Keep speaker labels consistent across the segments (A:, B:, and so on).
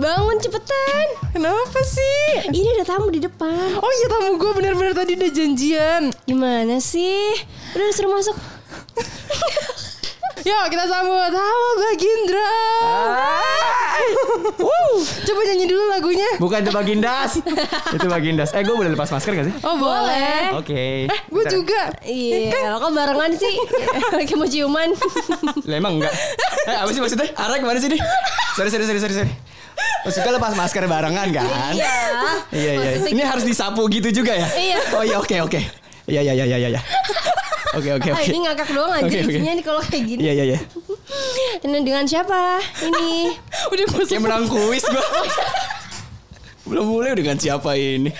A: Bangun cepetan.
B: Kenapa sih?
A: Ini ada tamu di depan.
B: Oh iya tamu gue bener-bener tadi udah janjian.
A: Gimana sih? Udah suruh masuk.
B: Yuk kita sambut Halo Bagindra. Wow, coba nyanyi dulu lagunya.
C: Bukan itu Bagindas. itu Bagindas. Eh gue boleh lepas masker gak sih?
B: Oh boleh.
C: Oke.
B: Gue juga.
A: Iya, kok barengan sih? Lagi mau ciuman.
C: Lah emang enggak. Eh apa sih maksudnya? Arah ke mana sih nih? Sorry sorry sorry sorry sorry. Maksudnya lepas masker barengan kan?
A: Iya.
C: Iya iya. Ini harus disapu gitu juga ya?
A: Iya.
C: Oh iya oke oke. Iya iya iya iya iya. Oke oke
A: Ah,
C: oke.
A: ini ngakak doang aja
C: oke.
A: isinya nih kalau kayak gini.
C: Iya iya iya.
A: Ini dengan siapa? Ini.
B: Udah gue
C: Kayak menang kuis gua. Belum mulai dengan siapa ini?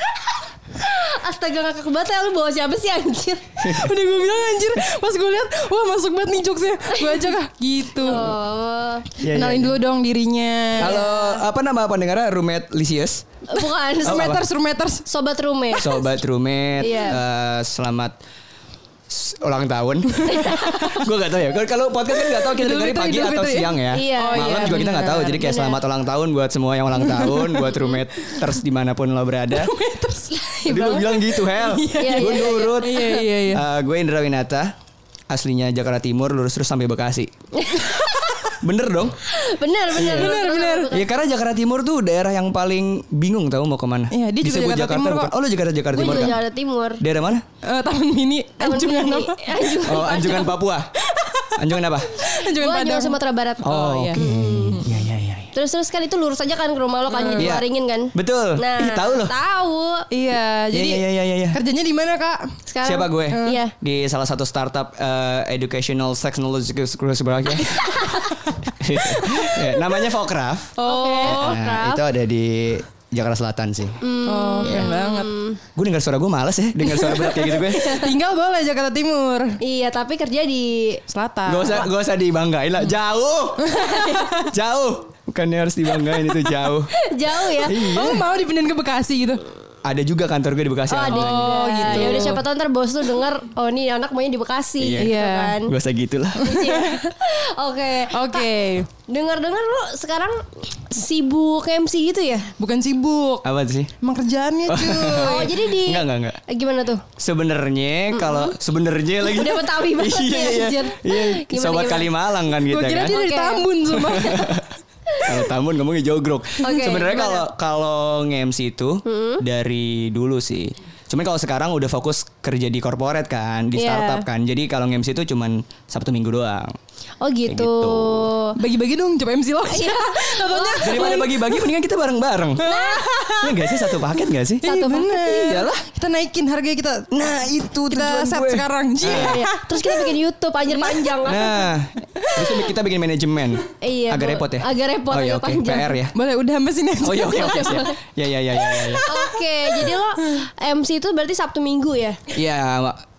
A: Astaga ngakak banget ya lu bawa siapa sih anjir?
B: Udah gue bilang anjir Pas gue lihat Wah masuk banget nih jokesnya Gue ajak ah Gitu
A: Oh,
C: Iya, iya,
B: Kenalin
C: iya.
B: dulu dong dirinya
C: Halo, apa nama pendengarnya? Roommate Lisius.
A: bukan
C: Oh?
B: Rumeters Rumeters
A: sobat roommate.
C: Sobat roommate,
A: Iya.
C: eh, selamat ulang tahun. gue gak tahu ya. Kalau- podcast kan gak tahu kita dengerin
B: Fitri,
C: pagi
B: Idul
C: atau
B: Fitri.
C: siang ya.
A: Iya. Oh,
C: Malam
B: iya,
C: juga kita nggak tahu. Jadi kayak
A: benar.
C: selamat ulang tahun buat semua yang ulang tahun, buat roommate terus di mana pun lo berada. Jadi lo bilang gitu Hel.
A: Iya,
C: gue
A: iya,
C: nurut.
B: Iya iya iya
C: gue Indra Winata, aslinya Jakarta Timur, lurus terus sampai Bekasi. Bener dong?
A: Bener bener
C: Iya.
B: Bener, bener.
C: Ya karena Jakarta Timur tuh daerah yang paling bingung tahu mau ke mana.
B: Iya, dia juga
C: Disebut
B: Jakarta Timur
C: bukan?
B: kok.
C: Oh lu Jakarta Jakarta
A: Gue
C: Timur
A: juga
C: kan?
A: Jakarta Timur.
C: Daerah mana?
B: Eh, Taman Mini
A: Taman
B: Anjungan
A: Mini.
B: apa?
A: Anjungan
C: Oh. Anjungan Papua. Anjungan apa?
B: Anjungan Padang
A: Anjungan Sumatera Barat.
B: Oh, iya.
C: oke. Iya, iya, iya. Iya.
A: Terus terus kan itu lurus aja kan ke rumah lo kan jadi
C: Iya.
A: waringin kan.
C: Betul.
A: Nah,
C: Ih, tahu loh.
A: Tahu.
B: Iya Jadi
C: iya, iya, iya, iya.
B: Kerjanya di mana kak?
A: Sekarang
C: Siapa gue?
A: Iya.
C: Di salah satu startup eh, educational technology ya. Ya, namanya Vokraft.
A: Oke.
B: Oh
C: Nah, itu ada di Jakarta Selatan sih.
B: Oh keren banget
C: Gue dengar suara gue males ya, dengar suara berat kayak gitu gue.
B: Tinggal boleh Jakarta Timur
A: Iya, tapi kerja di
B: Selatan
C: Gak usah, gak usah dibanggain lah, jauh, jauh. Bukannya harus dibanggain itu jauh.
A: jauh ya.
B: Oh mau dipindahin ke Bekasi gitu
C: Ada juga kantor gue di Bekasi.
A: Oh, ada juga.
B: gitu.
A: Ya udah siapa tahu ntar bos tuh denger oh ini anak maunya di Bekasi
C: Iya.
A: gitu
B: Iya.
A: kan.
C: Gak usah gitu lah.
A: Iya. Oke.
B: Oke
A: Dengar-dengar lu sekarang sibuk MC gitu ya?
B: Bukan sibuk
C: Apa sih?
B: Emang kerjaannya cuy
A: Oh, jadi di
C: Enggak, enggak, enggak.
A: Eh, Gimana tuh?
C: Sebenarnya kalau sebenarnya lagi
A: Udah betawi banget
C: iya,
A: ya,
C: iya, iya.
A: Gimana,
C: Sobat
A: gimana?
C: Kalimalang kan
B: Gue
C: kita
B: kira
C: kan.
B: dia dari. Tambun sumpah
C: Kalau Tambun ngomongnya jogrok.
A: Oke,
C: Sebenarnya kalau kalau nge-MC itu dari dulu sih. Cuman kalau sekarang udah fokus kerja di corporate kan, di
A: Iya.
C: startup kan. Jadi kalau nge-MC itu cuman Sabtu Minggu doang.
A: Oh gitu.
C: gitu.
B: Bagi-bagi dong coba MC lo
A: Iya.
B: Contohnya
C: Daripada bagi-bagi mendingan kita bareng-bareng. Iya gak sih satu paket gak sih?
A: Satu
B: Iya
A: paket.
B: bener
C: Iyalah.
B: Kita naikin harganya kita
C: Nah itu
B: Kita set
C: gue.
B: sekarang
A: Iya, iya. Terus kita bikin YouTube anjir panjang kan.
C: Nah, terus kita bikin manajemen.
A: Iya,
C: Agak
A: Bu.
C: repot ya?
A: Agak repot,
C: Oh iya
A: agak
C: oke,
A: panjang.
C: PR ya.
B: Boleh udah sampai sini aja
C: Oh iya oke oke siap. Ya ya ya ya ya. ya.
A: Oke, jadi lo MC itu berarti Sabtu Minggu ya?
C: Iya,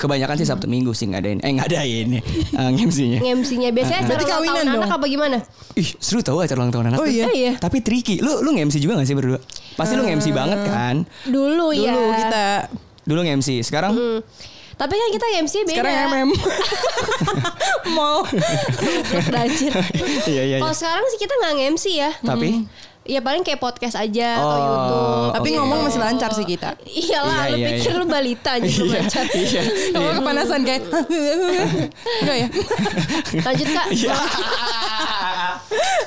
C: kebanyakan sih Sabtu Minggu sih ngadain. Eh ngadain uh, MC-nya.
A: MC-nya biasanya acara
B: Berarti
A: ulang
B: kawinan
A: tahun
B: dong.
A: anak apa gimana?
C: Ih, seru tau acara ulang tahun anak.
B: Oh iya?
A: Iya.
C: Tapi tricky. Lu lu nge-MC juga gak sih berdua? Pasti lu nge-MC banget kan?
A: Dulu, ya.
B: Dulu kita
C: Dulu nge-MC. Sekarang
A: Hmm. Tapi kan kita MC beda.
B: Sekarang MM Mau.
C: Iya iya.
A: Kalau sekarang sih kita nggak nge-MC ya.
C: Tapi
A: Ya paling kayak podcast aja atau
C: Oh.
A: YouTube.
B: Tapi
C: Oke.
B: ngomong masih lancar sih kita
A: Iyalah,
C: Iya,
A: lu
C: iya,
A: pikir
C: iya.
A: lu balita aja
C: Iya,
A: macet.
C: iya.
B: Kalau kepanasan kayak Enggak ya
A: Lanjut kak.
C: Iya.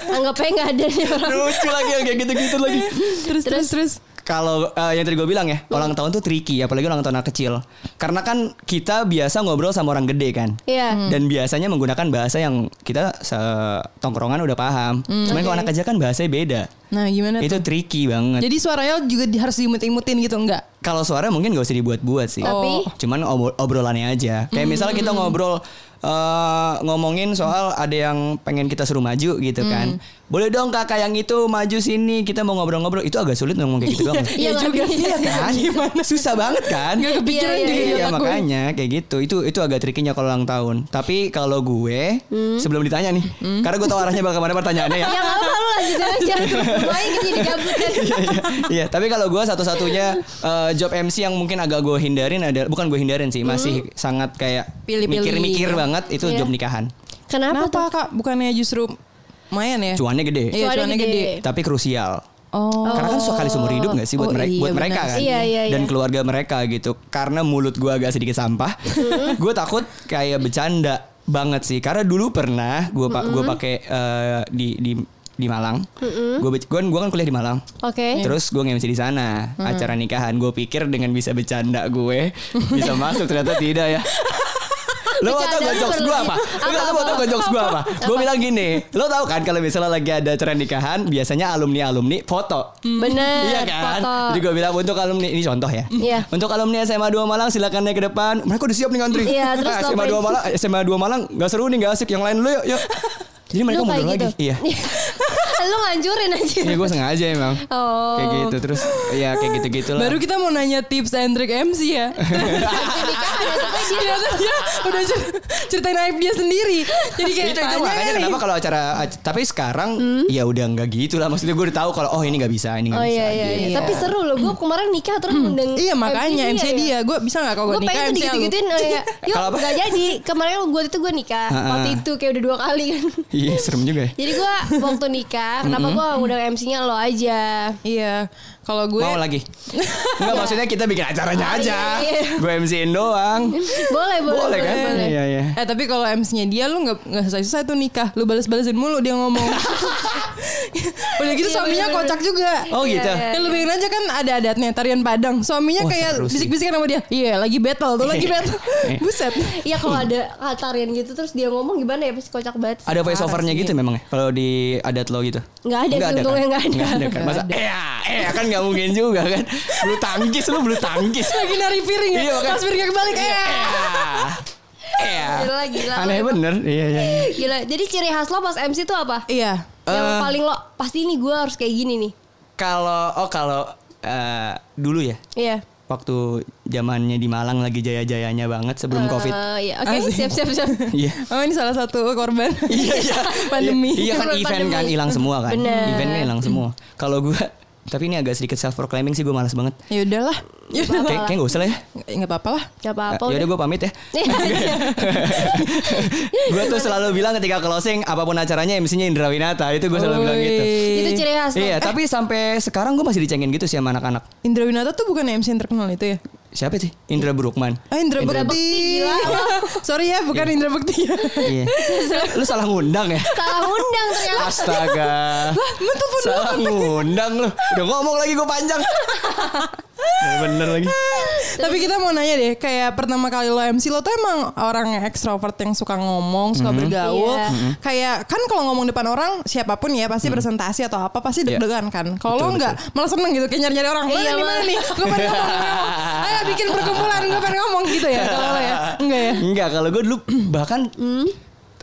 A: Anggapnya nggak ada nih orang.
C: Lucu lagi yang kayak gitu-gitu lagi.
B: Terus terus terus
C: Kalau eh, yang tadi gue bilang ya, ulang tahun tuh tricky, apalagi ulang tahun anak kecil. Karena kan kita biasa ngobrol sama orang gede kan.
A: Iya.
C: Dan biasanya menggunakan bahasa yang kita tongkrongan udah paham. Cuman kalau
A: Oke.
C: anak kecil kan bahasanya beda.
B: Nah gimana
C: Itu
B: tuh
C: tricky banget.
B: Jadi suaranya juga di- harus diimut-imutin gitu enggak?
C: Kalau suara mungkin gak usah dibuat-buat sih.
A: Tapi
C: Cuman obro- obrolannya aja. Kayak misalnya kita ngobrol eh, ngomongin soal ada yang pengen kita suruh maju gitu kan. Boleh dong kakak yang itu maju sini kita mau ngobrol-ngobrol. Itu agak sulit ngomong kayak gitu doang.
A: Iya juga sih.
C: Iya kan? Susah banget kan?
B: Gak kepikiran
A: Iya, iya,
B: di
C: Iya
B: gue.
C: makanya kayak gitu. Itu itu agak trikinya kalau ulang tahun. Tapi kalau gue sebelum ditanya nih, karena gue tahu arahnya bakal ke mana pertanyaannya ya.
A: Ya nggak apa-apa lu lanjutin aja. Lumayan kita jadi gabut kan.
C: Iya, iya. Iya, tapi kalau gue satu-satunya eh, job MC yang mungkin agak gue hindarin ada bukan gue hindarin sih, masih sangat kayak
B: Pilih-pilih.
C: mikir-mikir banget itu
A: Iya.
C: job nikahan.
A: Kenapa,
B: Kenapa
A: tuh?
B: kak? Bukannya justru lumayan ya?
C: Cuannya gede,
B: Iya
A: Cuannya
B: cuannya
A: gede.
B: gede.
C: tapi krusial.
B: Oh.
C: Karena kan sekali seumur hidup gak sih buat,
B: Oh,
C: mereka,
B: iya,
C: buat mereka kan
A: sih. Iya, iya,
C: dan
A: iya.
C: keluarga mereka gitu. Karena mulut gue agak sedikit sampah, gue takut kayak bercanda banget sih. Karena dulu pernah gue pak gue pakai eh, di di di Malang. Gue gue gue kan kuliah di Malang.
A: Oke.
C: Terus gue nge-MC di sana acara nikahan. Gue pikir dengan bisa bercanda gue bisa masuk ternyata tidak ya. Lo mau tau gak jokes gue apa? Lo mau tau gak jokes gue apa? Gue bilang gini, lo tau kan kalau misalnya lagi ada acara nikahan, biasanya alumni-alumni foto.
A: Bener.
C: Iya kan?
A: Foto.
C: Jadi gue bilang untuk alumni ini contoh ya.
A: Iya.
C: Untuk alumni SMA 2 Malang silakan naik ke depan. Mereka udah siap nih ngantri.
A: Iya, terus
C: SMA
A: ngapain?
C: 2 Malang, SMA 2 Malang nggak seru nih, nggak asik. Yang lain dulu yuk, yuk. Jadi mereka
A: Lu
C: mundur
A: kayak
C: lagi.
A: gitu.
C: Iya.
A: Lu ngancurin aja.
C: Iya gue sengaja emang.
A: Oh.
C: Kayak gitu terus ya kayak gitu-gitu lah.
B: Baru kita mau nanya tips and trick MC ya. Ternyata dia udah cer- ceritain aib dia sendiri. Jadi kayak
C: itu itu makanya
B: nih.
C: kenapa kalau acara tapi sekarang ya udah nggak gitu lah maksudnya gue udah tahu kalau oh ini nggak bisa ini nggak
A: Oh
C: bisa
A: iya iya, iya.
B: Iya.
A: Tapi seru loh. Gue kemarin nikah terus undang
B: Iya makanya MC
A: ya.
B: dia. Gue bisa gak kalau
A: Gue
B: nikah MC lu?
A: digitu-gituin oh, ya. Yuk
C: Kalau apa?
A: gak jadi Kemarin gue itu gue nikah. Waktu itu kayak udah dua kali kan
C: iya serem juga ya
A: Jadi gue waktu nikah Kenapa gue ngundang MC-nya lo aja
B: Iya. Kalau gue
C: mau lagi nggak maksudnya kita bikin acaranya
A: Oh,
C: aja
A: iya, iya.
C: gue MC-in doang
A: Boleh boleh
C: boleh kan
A: boleh.
C: iya iya
B: Eh tapi kalau MC-nya dia lu nggak nggak selesai tuh nikah, lu balas-balasin mulu dia ngomong. Udah gitu
A: Iya,
B: suaminya
A: bener-bener.
B: kocak juga.
C: oh gitu
B: Ya lu bayangin aja kan ada adatnya tarian Padang. Suaminya
C: Wah,
B: kayak bisik-bisikan sama dia. Iya, lagi battle tuh, lagi battle. Buset.
A: Iya kalau ada tarian gitu Terus dia ngomong gimana ya Pasti kocak banget
C: ada voice overnya gitu memang ya kalau di adat lo gitu
A: Nggak ada untungnya nggak ada.
C: nggak ada kan masa eh eh kan nggak mungkin juga kan bulu tangkis lu bulu tangkis
B: Lagi nari piring ya.
C: Iya, makanya.
B: Pas piringnya kebalik. Eh.
C: Iya.
A: Gila gila
C: Aneh bener. Iya, iya.
A: Gila Jadi ciri khas lo pas MC tuh apa?
B: Iya.
A: Yang
C: Eh.
A: paling lo Pasti nih gue harus kayak gini nih
C: Kalau oh kalau eh, dulu ya
A: Iya
C: waktu zamannya di Malang lagi jaya-jayanya banget sebelum Covid.
A: Eh, Iya oke
B: Asik.
A: siap siap siap
C: Iya.
B: Oh ini salah satu korban.
C: Iya iya
B: Pandemi.
C: Iya kan
A: Pandemi.
C: event kan hilang semua kan.
A: Bener.
C: Event kan hilang semua. Kalau gue tapi ini agak sedikit self proclaiming sih gue malas banget.
B: ya udahlah. Ya udah.
C: Kayak kayak gak usah lah ya.
B: Nggak apa-apa lah.
A: Gak apa-apa
C: ya udah gue pamit ya. gue tuh selalu bilang ketika closing apa pun acaranya MC-nya Indra Winata itu gue selalu bilang gitu.
A: Itu ciri khas
C: Iya, tapi sampai sekarang gue masih dicengin gitu sih sama anak-anak.
B: Indra Winata tuh bukan MC yang terkenal itu ya?
C: Siapa sih? Indra Brukman.
B: Ah Indra,
A: Indra
B: Bekti.
A: Bekti, gila.
B: Sorry ya, bukan Indra Bekti ya.
C: Iya. Lu salah ngundang ya?
A: Salah undang ternyata
C: Astaga. Salah ngundang lu. Udah ngomong lagi gue panjang. Ya, bener lagi.
B: Tapi kita mau nanya deh, kayak pertama kali lo MC lo tuh emang orang yang ekstrovert yang suka ngomong, suka bergaul.
A: Iya.
B: Kayak kan kalau ngomong depan orang siapa pun ya pasti presentasi atau apa pasti
C: Iya.
B: deg-degan kan. Kalau lo enggak malah seneng gitu kayak nyari-nyari orang. Mana
A: Iya,
B: nih mana nih? Gue pengen ngomong. pengen ngomong. Ayo bikin perkumpulan, gue pengen ngomong gitu ya. Kalau ya, enggak ya?
C: Enggak, kalau gue dulu bahkan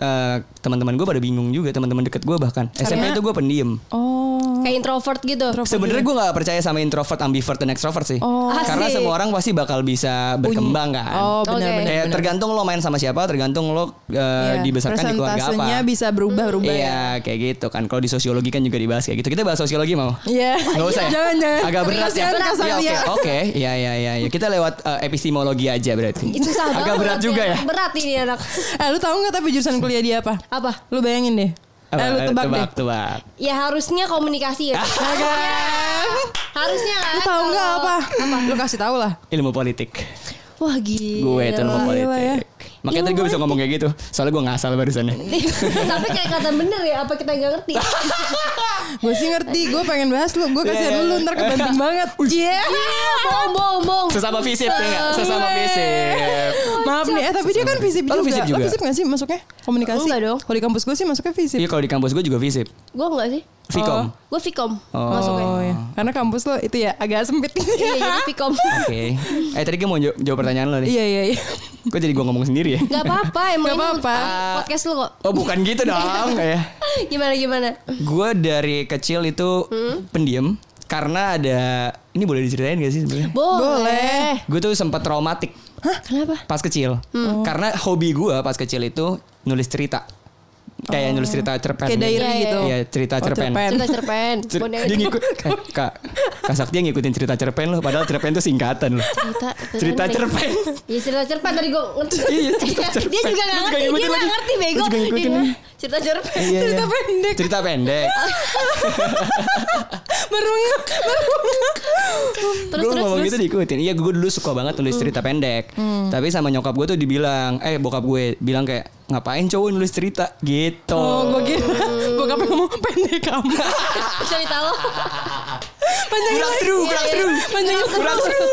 C: eh, teman-teman gue pada bingung juga, teman-teman deket gue bahkan. SMP itu gue pendiam.
B: Oh.
A: Kayak introvert gitu
C: Sebenarnya gue nggak percaya sama introvert, ambivert, dan extrovert sih.
B: Oh.
C: Karena
A: Asik.
C: semua orang pasti bakal bisa berkembang kan.
B: Oh
A: Oke.
B: benar-benar.
C: Kayak tergantung lo main sama siapa, tergantung lo eh,
B: Iya.
C: dibesarkan di keluarga apa.
B: Persentasenya bisa berubah-ubah ya.
C: Iya, kayak gitu kan. Kalau di sosiologi kan juga dibahas kayak gitu. Kita bahas sosiologi mau?
B: Iya.
C: Nggak usah ya?
B: Jangan jangan.
C: Agak berat ya. Iya, Oke, oke. Iya, iya, iya. Ya. Kita lewat eh, epistemologi aja berarti.
A: Itu
C: Agak berat juga ya.
A: Berat ini anak
B: Eh lu tahu nggak tapi jurusan kuliah dia apa?
A: Apa?
B: Lu bayangin deh.
C: Apa?
B: Eh lu tebak, deh.
C: tebak, tebak.
A: Ya harusnya komunikasi ya Harusnya kan
B: Lu tahu nggak
A: kalau-
B: apa? Lu kasih tahu lah.
C: Ilmu politik.
A: Wah gila
C: Gue itu ilmu
B: Gila
C: politik.
B: ya.
C: Makanya tadi gue bisa ngomong kayak gitu. Soalnya gue ngasal barusannya.
A: Tapi kayak kata bener ya Apa kita gak ngerti
B: Gue sih ngerti, gue pengen bahas lu, gue kasih
C: Iya, iya,
B: dulu
C: iya.
B: ntar kebanting banget. Iya.
A: Bohong bohong bohong
C: Sesama visip ya nggak? Sesama visip.
B: Maaf nih, eh tapi dia kan visip
C: Oh,
B: juga.
C: lu visip juga?
B: Visip gak sih masuknya? Komunikasi?
A: Enggak dong.
B: Kalau di kampus gue sih masuknya visip.
C: Iya kalau di kampus gue juga visip.
A: Gue enggak sih
C: Vkom.
A: Gue Vkom
C: Oh.
A: Masuknya
B: Oh ya, karena kampus lo itu ya agak sempit.
A: Iya jadi Vkom
C: Oke. Eh tadi gue mau jawab pertanyaan lo nih.
B: Iya iya iya.
C: Kok jadi gue ngomong sendiri ya?
A: Gak apa-apa Emang
B: Gak apa-apa.
A: Podcast lu kok
C: Oh bukan gitu dong. ya.
A: Gimana gimana
C: Gue dari kecil itu pendiam karena ada ini boleh diceritain gak sih sebenarnya?
A: Boleh
C: Gue tuh sempat traumatik
A: Kenapa?
C: pas kecil. Karena hobi gue pas kecil itu nulis cerita. Kayak nulis cerita cerpen.
B: Kayak diary
A: Iya, iya,
B: gitu.
C: Iya, cerita
B: Oh,
C: cerpen.
B: cerpen.
A: Cerita cerpen.
C: Cer- dia ngikut eh, kak kak Sakti dia ngikutin cerita cerpen loh padahal cerpen itu singkatan loh
A: Cerita,
C: cerita cerpen
A: Iya cerita cerpen tadi gue ngerti.
C: Iya, cerita cerpen.
A: Dia juga gak ngerti. Dia gak ngerti bego.
C: Gua juga ngikutin
A: Dia. Cerita cerpen.
C: Iya,
B: Cerita
C: iya.
B: pendek.
C: cerita pendek
B: baru nge.
A: Terus
C: gue
A: terus
C: ngomong
A: terus.
C: gitu diikutin iya gue dulu suka banget nulis cerita pendek tapi sama nyokap gue tuh dibilang eh bokap gue bilang kayak ngapain cowok nulis cerita gitu
B: Oh, gue kira bokap ngomong pendek kamu.
A: Cerita lo.
B: Panjangin
C: kurang seru
A: Iya,
C: kurang
A: iya.
C: seru
B: Panjangin
C: kurang seru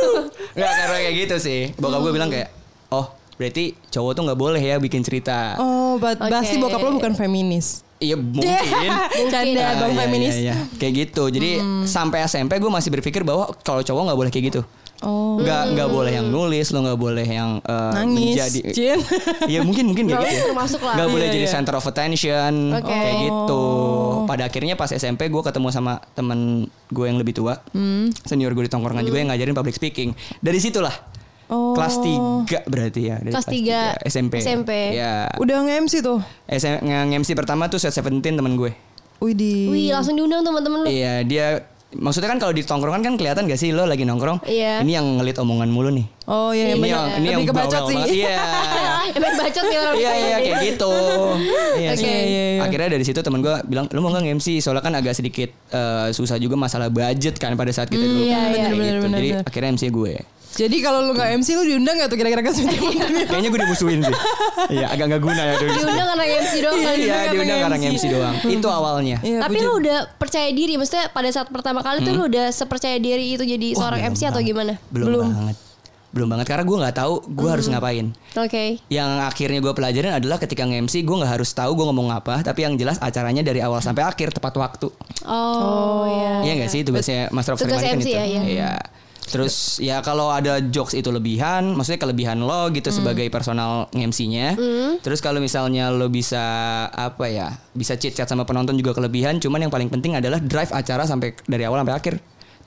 C: nggak karena kayak gitu sih bokap gue bilang kayak oh berarti cowok tuh nggak boleh ya bikin cerita
B: Oh, ba-
A: Oke.
B: pasti bokap lo bukan feminis.
C: iya mungkin
B: Canda
C: Ah,
B: bang
C: iya,
B: feminis.
C: iya, iya. Kayak gitu. Jadi sampai SMP gue masih berpikir bahwa kalau cowok nggak boleh kayak gitu.
B: Oh,
C: Nggak nggak boleh yang nulis, lo nggak boleh yang eh,
B: nangis.
C: menjadi.
B: Cin.
C: Iya mungkin mungkin kayak
A: Nggak
C: gitu.
A: termasuk lah.
C: Nggak boleh
B: Iya,
C: jadi
B: iya.
C: center of attention
A: Oke.
C: kayak gitu.
B: Oh.
C: Pada akhirnya pas SMP gue ketemu sama temen gue yang lebih tua,
B: Hmm.
C: senior gue di tongkrongan juga yang ngajarin public speaking. Dari situlah.
B: Oh.
C: Kelas 3 berarti ya. dari
A: Kelas tiga
C: SMP.
A: SMP.
C: Ya.
B: Udah nge-MC tuh.
C: SM, nge-MC pertama tuh Set Seventeen temen gue.
B: Widih.
A: Wih langsung diundang teman-teman lu.
C: Iya dia Maksudnya kan kalau di tongkrongan kan kelihatan gak sih lo lagi nongkrong?
A: Iya.
C: Ini yang ngelit omongan mulu nih.
B: Oh iya,
C: ini
B: banyak.
C: yang ini yang
B: kebacot sih.
C: Iya.
A: Emang bacot ya orang.
C: Iya iya kayak gitu. Iya sih.
B: Iya, iya, iya.
C: Akhirnya dari situ temen gue bilang lu mau nggak MC soalnya kan agak sedikit eh, susah juga masalah budget kan pada saat kita dulu.
A: iya, iya.
B: Bener,
C: gitu.
B: bener,
C: Jadi
B: bener.
C: akhirnya MC gue.
B: Jadi kalau lu nggak MC lu diundang nggak tuh kira-kira ke situ?
C: Kayaknya gue dimusuhin sih. Iya agak nggak guna ya.
A: Diundang karena MC doang.
C: Iya diundang karena
B: MC.
C: MC doang. Itu awalnya.
B: Iya,
A: Tapi lu udah percaya diri, maksudnya pada saat pertama kali tuh lu udah sepercaya diri itu jadi seorang MC atau gimana?
C: Belum,
B: Belum.
C: banget. Belum banget karena gue nggak tahu gue harus ngapain.
A: Oke.
C: Yang akhirnya gue pelajarin adalah ketika nge-MC gue nggak harus tahu gue ngomong apa, tapi yang jelas acaranya dari awal sampai akhir tepat waktu.
A: Oh, iya.
C: Iya nggak sih tugasnya Master of
A: Tugas
C: Ceremony kan
A: MC
C: itu.
A: ya, iya.
C: Iya. Terus ya kalau ada jokes itu lebihan, maksudnya kelebihan lo gitu sebagai personal MC-nya. Terus kalau misalnya lo bisa apa ya, bisa chit chat sama penonton juga kelebihan. Cuman yang paling penting adalah drive acara sampai dari awal sampai akhir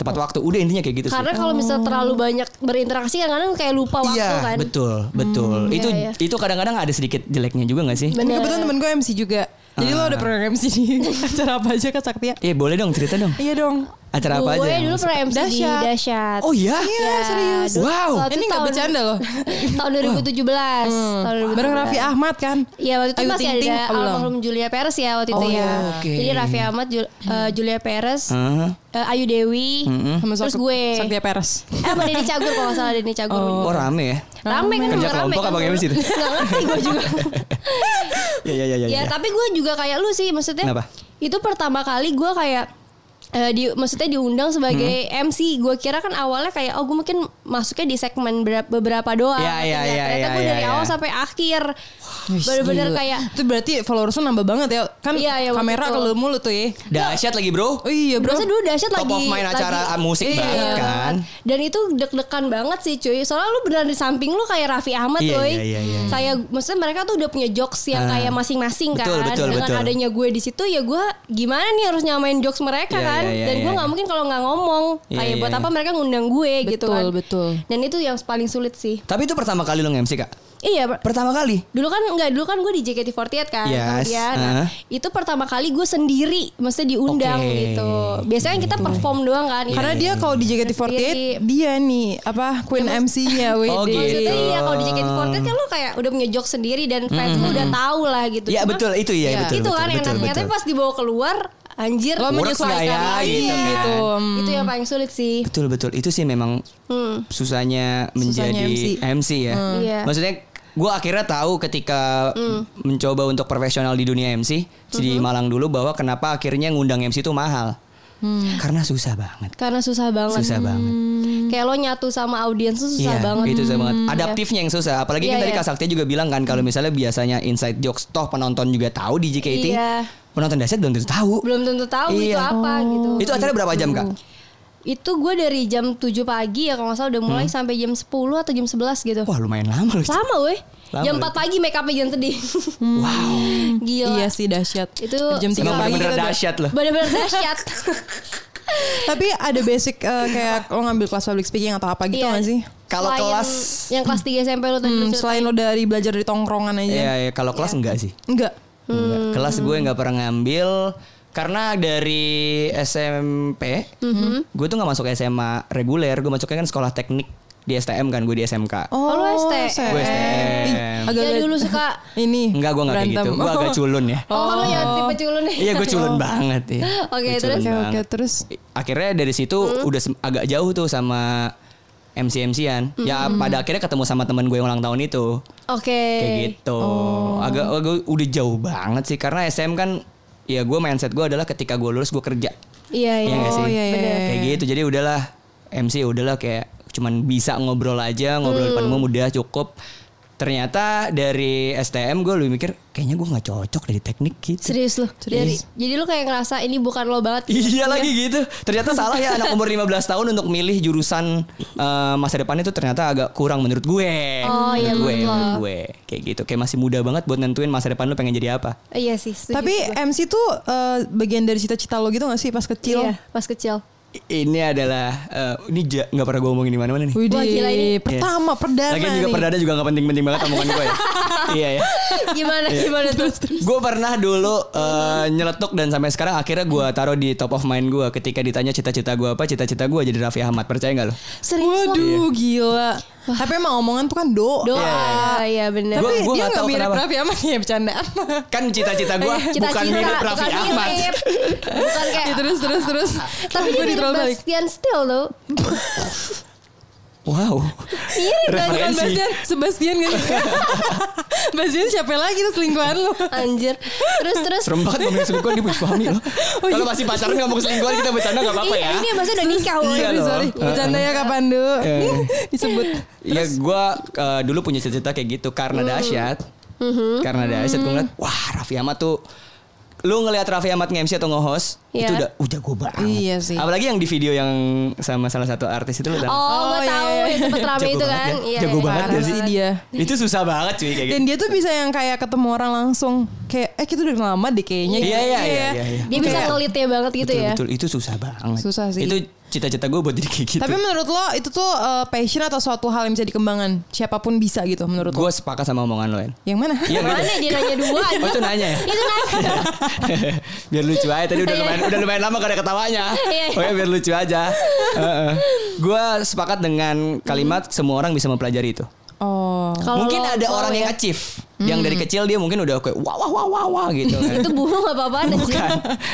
C: tepat waktu. Udah intinya kayak gitu sih.
A: Karena kalau misalnya terlalu banyak berinteraksi kadang-kadang kayak lupa waktu
C: iya,
A: kan.
C: betul, betul. itu
A: iya, iya.
C: itu kadang-kadang ada sedikit jeleknya juga gak sih?
B: Ini kebetulan temen gue MC juga. Jadi lo ada pernah MC di acara apa aja Kak Saktia?
C: Iya boleh dong cerita dong.
B: Iya dong.
C: Acara apa aja?
A: Gue dulu pernah MC di
B: Dahsyat.
A: Dahsyat.
C: Oh iya?
B: Iya serius.
A: dulu
C: Wow.
B: Ini nggak
A: tahun-
B: bercanda loh.
A: tahun 2017. Tahun 2017.
B: Bareng Raffi Ahmad kan?
A: Iya waktu itu
B: Ayu
A: masih
B: Ting Ting,
A: ada
B: apa
A: almarhum Julia Perez ya waktu itu
B: Oh,
A: ya.
C: oke.
A: Jadi Raffi Ahmad, Jul- eh, Julia Perez, eh, Ayu Dewi,
B: Sama
A: terus gue.
B: Saktia Peres.
A: Eh sama Denny Cagur kalau nggak salah Denny Cagur.
C: Oh rame ya?
A: Rame kan
C: Kerja
A: rame
C: kelompok
A: kan.
C: apa sih itu?
A: Nggak ngerti gue juga.
C: Iya iya iya iya.
A: ya tapi gue juga kayak lu sih maksudnya.
C: Kenapa?
A: Itu pertama kali gue kayak eh, di maksudnya diundang sebagai
C: Hmm.
A: MC gue kira kan awalnya kayak oh gue mungkin masuknya di segmen ber- beberapa doang
C: Iya, iya,
A: Ternyata-
C: iya,
A: ternyata
C: iya,
A: gue
C: iya,
A: dari
C: iya.
A: awal sampai akhir bener-bener kayak
B: Itu berarti followers lu nambah banget ya. Kan
A: iya, waktu
B: kamera lu mulu tuh ya.
C: Dahsyat lagi bro.
B: Oh iya bro.
A: Berasa dulu dahsyat
C: Top
A: lagi
C: of mind acara
A: lagi-
C: musik
A: Iya.
C: banget kan.
A: Dan itu deg-degan banget sih cuy Soalnya lu beneran di samping lu kayak Raffi Ahmad
C: Iya,
A: woy
C: iya, iya, iya.
A: Kayak maksudnya mereka tuh udah punya jokes yang
C: Ah.
A: kayak masing-masing kan
C: Betul, betul,
A: Dengan
C: betul.
A: adanya gue di situ ya gue gimana nih harus nyamain jokes mereka
C: Iya,
A: kan
C: iya, iya,
A: Dan gue
C: iya.
A: gak mungkin kalau nggak ngomong
C: Iya,
A: Kayak
C: iya,
A: buat
C: iya.
A: apa mereka ngundang gue gitu
B: Betul,
A: kan
B: betul.
A: Dan itu yang paling sulit sih
C: Tapi itu pertama kali lo nge-MC kak?
A: Iya per-
C: Pertama kali?
A: Dulu kan enggak dulu kan gue di JKT48 kan
C: Yes,
A: dia. Nah,
C: uh.
A: itu pertama kali gue sendiri maksudnya diundang
C: Oke.
A: gitu. Biasanya kita perform doang kan.
B: Karena dia kalau di JKT48
A: Sendiri.
B: dia nih apa Queen MC-nya wih.
C: Oh, gitu.
A: Maksudnya iya kalau di JKT48 kan lu kayak udah punya joke sendiri dan fans lu udah tahu lah gitu.
C: Iya
A: Cuma
C: betul itu ya
B: Iya.
C: betul.
A: itu
C: betul,
A: kan
C: betul,
A: enaknya
C: betul.
A: tapi pas dibawa keluar anjir
B: Lo
C: nggak ya,
B: lagi
C: gitu kan.
B: gitu.
A: itu yang paling sulit sih.
C: Betul betul itu sih memang
A: Hmm.
C: susahnya menjadi
B: Susahnya
C: MC. ya.
A: Iya.
C: Maksudnya gue akhirnya tahu ketika
A: Hmm.
C: mencoba untuk profesional di dunia MC di Malang dulu bahwa kenapa akhirnya ngundang MC itu mahal. Karena susah banget.
A: Karena susah banget.
C: Susah banget.
A: Kayak lo nyatu sama audiens tuh susah
C: Iya,
A: banget.
C: itu susah banget. Adaptifnya yang susah. Apalagi
A: Iya,
C: kan tadi
A: iya.
C: Kak Sakti juga bilang kan kalau misalnya biasanya inside jokes toh penonton juga tahu di JKT.
A: Iya.
C: Penonton dahsyat belum tentu tahu.
A: Belum tentu tahu itu
C: Iya.
A: apa gitu.
C: Itu acara berapa jam Kak?
A: Itu gue dari jam 7 pagi ya kalau nggak salah udah mulai sampai jam 10 atau jam 11 gitu.
C: Wah lumayan lama loh.
A: Lama weh.
C: Lama
A: jam
C: loh.
A: 4 pagi make upnya jangan sedih.
C: Wow.
A: Gila.
B: Iya sih dahsyat.
A: Itu
B: jam 3
C: Emang
B: pagi kita udah-
C: dahsyat loh.
A: Bener-bener dahsyat.
B: Tapi ada basic eh, kayak lo ngambil kelas public speaking atau apa gitu
A: Iya.
B: nggak sih?
C: Kalau kelas-
A: yang kelas 3 SMP lu tadi
B: Hmm, selain lo dari belajar di tongkrongan aja.
C: Iya, iya, kalau kelas enggak sih.
B: Enggak.
C: Enggak. Kelas gue nggak pernah ngambil karena dari SMP, gue tuh nggak masuk SMA reguler, gue masuknya kan sekolah teknik di STM kan, gue di SMK.
A: Oh, lu ST?
C: Gue
B: Ih,
C: STM.
B: agak
A: Yang dulu suka
B: ini.
C: Enggak, gue nggak kayak gitu. Gue agak culun ya.
A: Oh, lu ya tipe culun nih.
C: Iya, gue culun banget ya.
A: Oke,
C: Gua
A: terus?
B: Oke
C: banget.
B: terus.
C: Akhirnya dari situ udah sem- agak jauh tuh sama MC MC-an. Ya pada akhirnya ketemu sama teman gue yang ulang tahun itu.
A: Oke.
C: Kayak gitu. Agak, agak udah jauh banget sih karena SM kan ya gue mindset gue adalah ketika gue lulus gue kerja.
A: Iya, iya.
C: Iya sih?
B: Oh, iya, iya, iya.
C: Kayak gitu. Jadi udahlah MC udahlah kayak cuman bisa ngobrol aja, ngobrol
A: Hmm.
C: depan umum udah cukup. Ternyata dari STM gue lebih mikir kayaknya gue nggak cocok dari teknik gitu.
A: Serius lu. Dari, jadi lu kayak ngerasa ini bukan lo banget. gitu.
C: Iya lagi gitu. Ternyata salah ya anak umur 15 tahun untuk milih jurusan eh, masa depan itu ternyata agak kurang menurut gue.
A: Oh, iya,
C: menurut gue,
A: menurut lo.
C: menurut gue. Kayak gitu. Kayak masih muda banget buat nentuin masa depan lu pengen jadi apa.
A: Iya sih.
B: Tapi
A: gue.
B: MC tuh eh, bagian dari cita-cita lo gitu gak sih pas kecil?
A: Iya, pas kecil.
C: Ini adalah eh, ini ja- nggak pernah gue omongin di mana-mana nih.
B: Widih,
A: Wah, gila ini.
B: pertama perdana
C: Lagian juga
B: nih.
C: perdana juga nggak penting-penting banget omongan gue ya. Iya ya.
A: Gimana gimana tuh?
C: Gue pernah dulu eh, nyeletuk dan sampai sekarang akhirnya gue taruh di top of mind gue ketika ditanya cita-cita gue apa, cita-cita gue jadi Raffi Ahmad. Percaya nggak lo?
A: Serius?
B: Waduh gila. Tapi emang omongan tuh kan doa.
A: Doa, iya bener.
C: Gua-
B: Tapi
C: gua
B: dia
C: nggak
B: nggak
C: tahu
B: mirip
C: kenapa.
B: Raffi Ahmad ya bercanda.
C: Kan cita-cita gue
A: Cita-cita,
C: bukan mirip Raffi
A: bukan
C: Ahmad.
A: mirip. Bukan kayak
B: Ya, terus terus terus.
A: Tapi dia
B: Gua
A: mirip. Bastian Still tuh.
C: Wow.
A: Mirip kan
B: Bukan
C: Referensi.
B: Bastian, Sebastian kan? Bastian siapa lagi tuh selingkuhan lu?
A: Anjir. Terus terus.
C: Serem banget ngomongin selingkuhan dia suami loh.
B: Oh, iya.
C: Kalau masih pacaran ngomong selingkuhan kita bercanda nggak apa-apa
A: Iya,
C: ya.
A: Ini maksudnya udah nikah.
C: Iya
B: Sorry,
C: loh.
B: sorry. Bercanda ya kapan dulu
C: Eh.
B: disebut.
C: Iya gue dulu punya cita-cita kayak gitu karena dahsyat. Karena dahsyat gue ngeliat wah Raffi Ahmad tuh lu ngelihat Raffi Ahmad nge-MC atau nge-host
A: Iya.
C: itu udah udah gue banget.
B: Iya sih.
C: Apalagi yang di video yang sama salah satu artis itu lu tahu.
A: Oh,
B: Oh,
A: gue
B: iya,
A: tahu
B: iya.
A: yang sempet rame
C: Jago
A: itu
C: banget
A: kan.
C: ya.
A: Iya,
C: Jago
A: iya.
C: banget
B: Parah
C: ya
B: sih dia.
C: Itu susah banget cuy kayak gitu.
B: Dan dia tuh bisa yang kayak ketemu orang langsung kayak eh kita udah lama deh kayaknya.
C: Iya,
B: gitu.
C: iya, iya, iya, iya.
A: Dia bisa ngelitnya banget gitu
C: betul,
A: ya.
C: betul itu susah banget.
B: Susah sih.
C: Itu cita-cita gue buat jadi kayak gitu.
B: Tapi menurut lo itu tuh eh, passion atau suatu hal yang bisa dikembangkan? Siapa pun bisa gitu menurut lo.
C: gue sepakat sama omongan lo En.
B: Yang mana?
C: Iya
A: Mana dia nanya dua
C: Oh itu nanya ya?
A: Itu nanya.
C: biar lucu aja tadi udah
A: Iya.
C: Udah lumayan lama gak ada ketawanya. Oke biar lucu aja. gue sepakat dengan kalimat semua orang bisa mempelajari itu.
B: Oh.
C: Mungkin
A: lo
C: ada orang yang
A: ya.
C: Yang dari kecil dia mungkin udah kayak wah wah wah wah wah gitu kan.
A: Itu burung apa-apaan aja.
C: Bukan.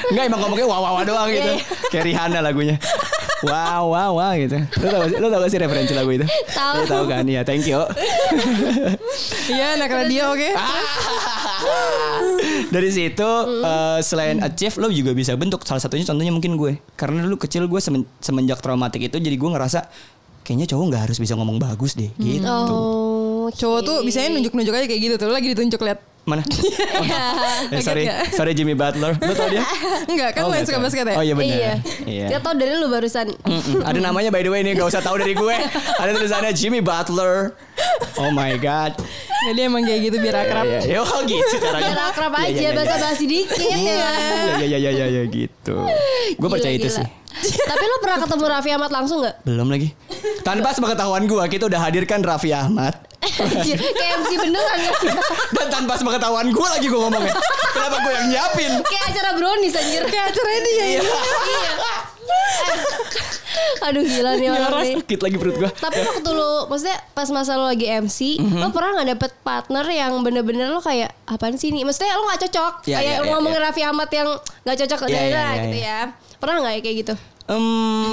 C: Enggak emang ngomongnya wah wah wah doang gitu.
A: Iya,
C: Kayak Rihanna lagunya. Wah wah wah gitu. Lu tau, lu tau gak sih referensi lagu itu?
A: Tahu.
C: Lu tahu kan? Iya, thank you.
B: Iya anak radio oke.
C: Dari situ eh, selain achieve lo juga bisa bentuk salah satunya contohnya mungkin gue karena dulu kecil gue semen- semenjak traumatik itu jadi gue ngerasa kayaknya cowok nggak harus bisa ngomong bagus deh gitu
A: Oh.
B: Cowok tuh bisanya nunjuk-nunjuk aja kayak gitu tuh. Lagi ditunjuk lihat.
C: mana eh, sorry sorry Jimmy Butler lo tau dia
B: Enggak kan
C: Oh,
B: lo yang
C: nggak
B: suka basket ya?
C: oh iya benar
A: Iya.
C: iya
A: Kita tau dari lu barusan.
C: Mm-mm. Ada namanya by the way ini gak usah tahu dari gue. Ada tulisannya Jimmy Butler. Oh my god.
B: Jadi emang kayak gitu biar akrab.
C: Ya, ya, ya, oh gitu caranya.
A: Biar akrab
C: Ya, ya,
A: aja,
C: ya, ya.
A: basa-basi dikit ya.
C: Ya ya ya ya ya gitu. Gue percaya
A: Gila,
C: itu sih.
A: Tapi lo pernah ketemu Raffi Ahmad langsung gak?
C: Belum lagi. Tanpa sepengetahuan gue, kita udah hadirkan Raffi Ahmad.
A: Kayak MC beneran ya.
C: Dan tanpa sepengetahuan gue lagi gue ngomongnya. Kenapa gue yang nyiapin?
A: Kayak acara brownies anjir.
B: Kayak acaranya dia ya.
A: Iya. Aduh gila nih orang nih.
C: Sakit lagi perut gue.
A: Tapi waktu lu, maksudnya pas masa lu lagi MC,
C: Mhm.
A: lo pernah nggak dapet partner yang bener-bener lo kayak apaan sih nih? Maksudnya lo nggak cocok,
C: Ya,
A: kayak
C: ya,
A: lo
C: ya,
A: ngomongin
C: ya.
A: Raffi Ahmad yang nggak cocok,
C: Ya, ya,
A: daerah
C: ya,
A: gitu
C: ya.
A: ya. Pernah nggak ya kayak gitu?
C: Em,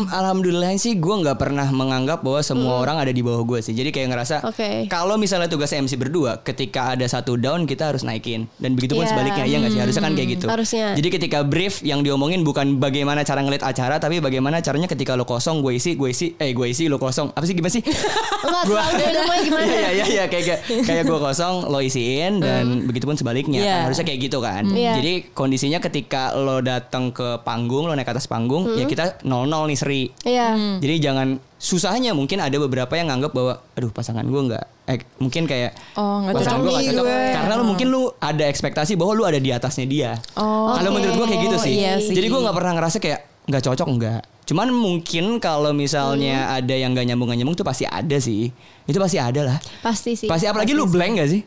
C: alhamdulillah sih gue nggak pernah menganggap bahwa semua orang ada di bawah gue sih. Jadi kayak ngerasa
A: Hmm. Oke.
C: kalau misalnya tugas MC berdua, ketika ada satu down kita harus naikin dan begitu pun
A: Iya.
C: sebaliknya ya nggak sih harusnya kan kayak gitu.
A: Harusnya.
C: Jadi ketika brief yang diomongin bukan bagaimana cara ngeliat acara, tapi bagaimana caranya ketika lo kosong gue isi, gue isi, eh gue isi lo kosong. Apa sih gimana sih?
A: Namanya gimana.
C: Iya iya iya kayak kayak kayak gue kosong lo isiin dan begitu pun sebaliknya
B: Iya.
C: Kan harusnya kayak gitu kan.
A: Iya.
C: Jadi kondisinya ketika lo datang ke panggung lo naik atas panggung ya kita 0-0 nih seri.
A: Iya.
C: Jadi jangan susahnya mungkin ada beberapa yang nganggap bahwa aduh pasangan gue nggak eh, mungkin kayak
B: Oh, nggak
C: pasangan
B: nih
C: nggak cocok.
B: gue.
C: karena lu mungkin lu ada ekspektasi bahwa lu ada di atasnya dia.
B: Oh.
C: Kalau
A: Oke.
C: menurut gue kayak gitu sih.
B: Iya sih.
C: Jadi gue nggak pernah ngerasa kayak nggak cocok nggak. Cuman mungkin kalau misalnya
A: Hmm.
C: ada yang gak nyambung gak nyambung tuh pasti ada sih. Itu pasti ada lah.
A: Pasti sih.
C: Pasti apalagi lu blank gak sih?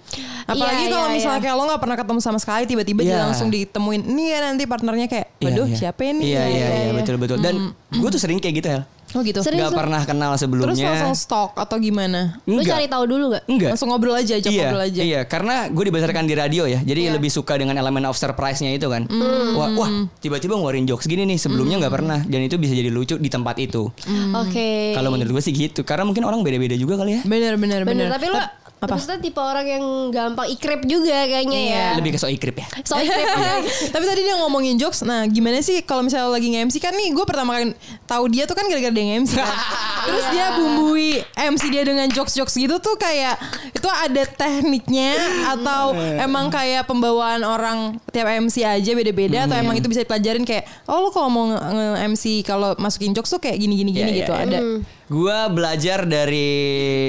B: Apalagi
A: Iya,
B: kalau
A: iya,
B: misalnya
A: iya.
B: kayak lo nggak pernah ketemu sama sekali tiba-tiba dia
C: Iya.
B: langsung ditemuin. Ini ya nanti partnernya kayak,
C: Iya,
B: waduh
C: iya.
B: siapa ini?
C: Iya iya iya
A: iya.
C: betul betul. Dan gue tuh sering kayak gitu ya.
B: Oh gitu.
A: Serius
C: Gak
A: lu?
C: pernah kenal
B: Terus
C: sebelumnya.
B: langsung stalk atau gimana?
A: Lu
C: Enggak.
A: cari tahu dulu gak?
C: Enggak.
B: Langsung ngobrol aja, ajak
C: iya,
B: ngobrol aja.
C: Iya, karena gue dibesarkan di radio ya, jadi
A: Iya.
C: lebih suka dengan elemen of surprise-nya itu kan.
B: Hmm.
C: Wah, wah, tiba-tiba ngeluarin jokes gini nih, sebelumnya nggak pernah, dan itu bisa jadi lucu di tempat itu.
A: Oke.
C: Kalau menurut gue sih gitu, karena mungkin orang beda-beda juga kali ya.
B: Bener bener
A: Bener,
B: bener.
A: tapi lu
B: apa?
A: maksudnya tipe orang yang gampang ikrip juga kayaknya
B: Iya.
A: ya.
C: Lebih ke so ikrip ya.
A: So ikrip.
B: Tapi tadi dia ngomongin jokes. Nah, gimana sih kalau misalnya lagi nge-MC kan nih gue pertama kali tahu dia tuh kan gara-gara dia nge-MC kan. Terus dia bumbui MC dia dengan jokes-jokes gitu tuh kayak itu ada tekniknya atau emang kayak pembawaan orang tiap MC aja beda-beda atau emang itu bisa dipelajarin kayak oh lu kalau mau nge-MC kalau masukin jokes tuh kayak gini-gini gini
C: Iya, iya,
B: gitu
C: iya.
B: ada.
C: Gue belajar dari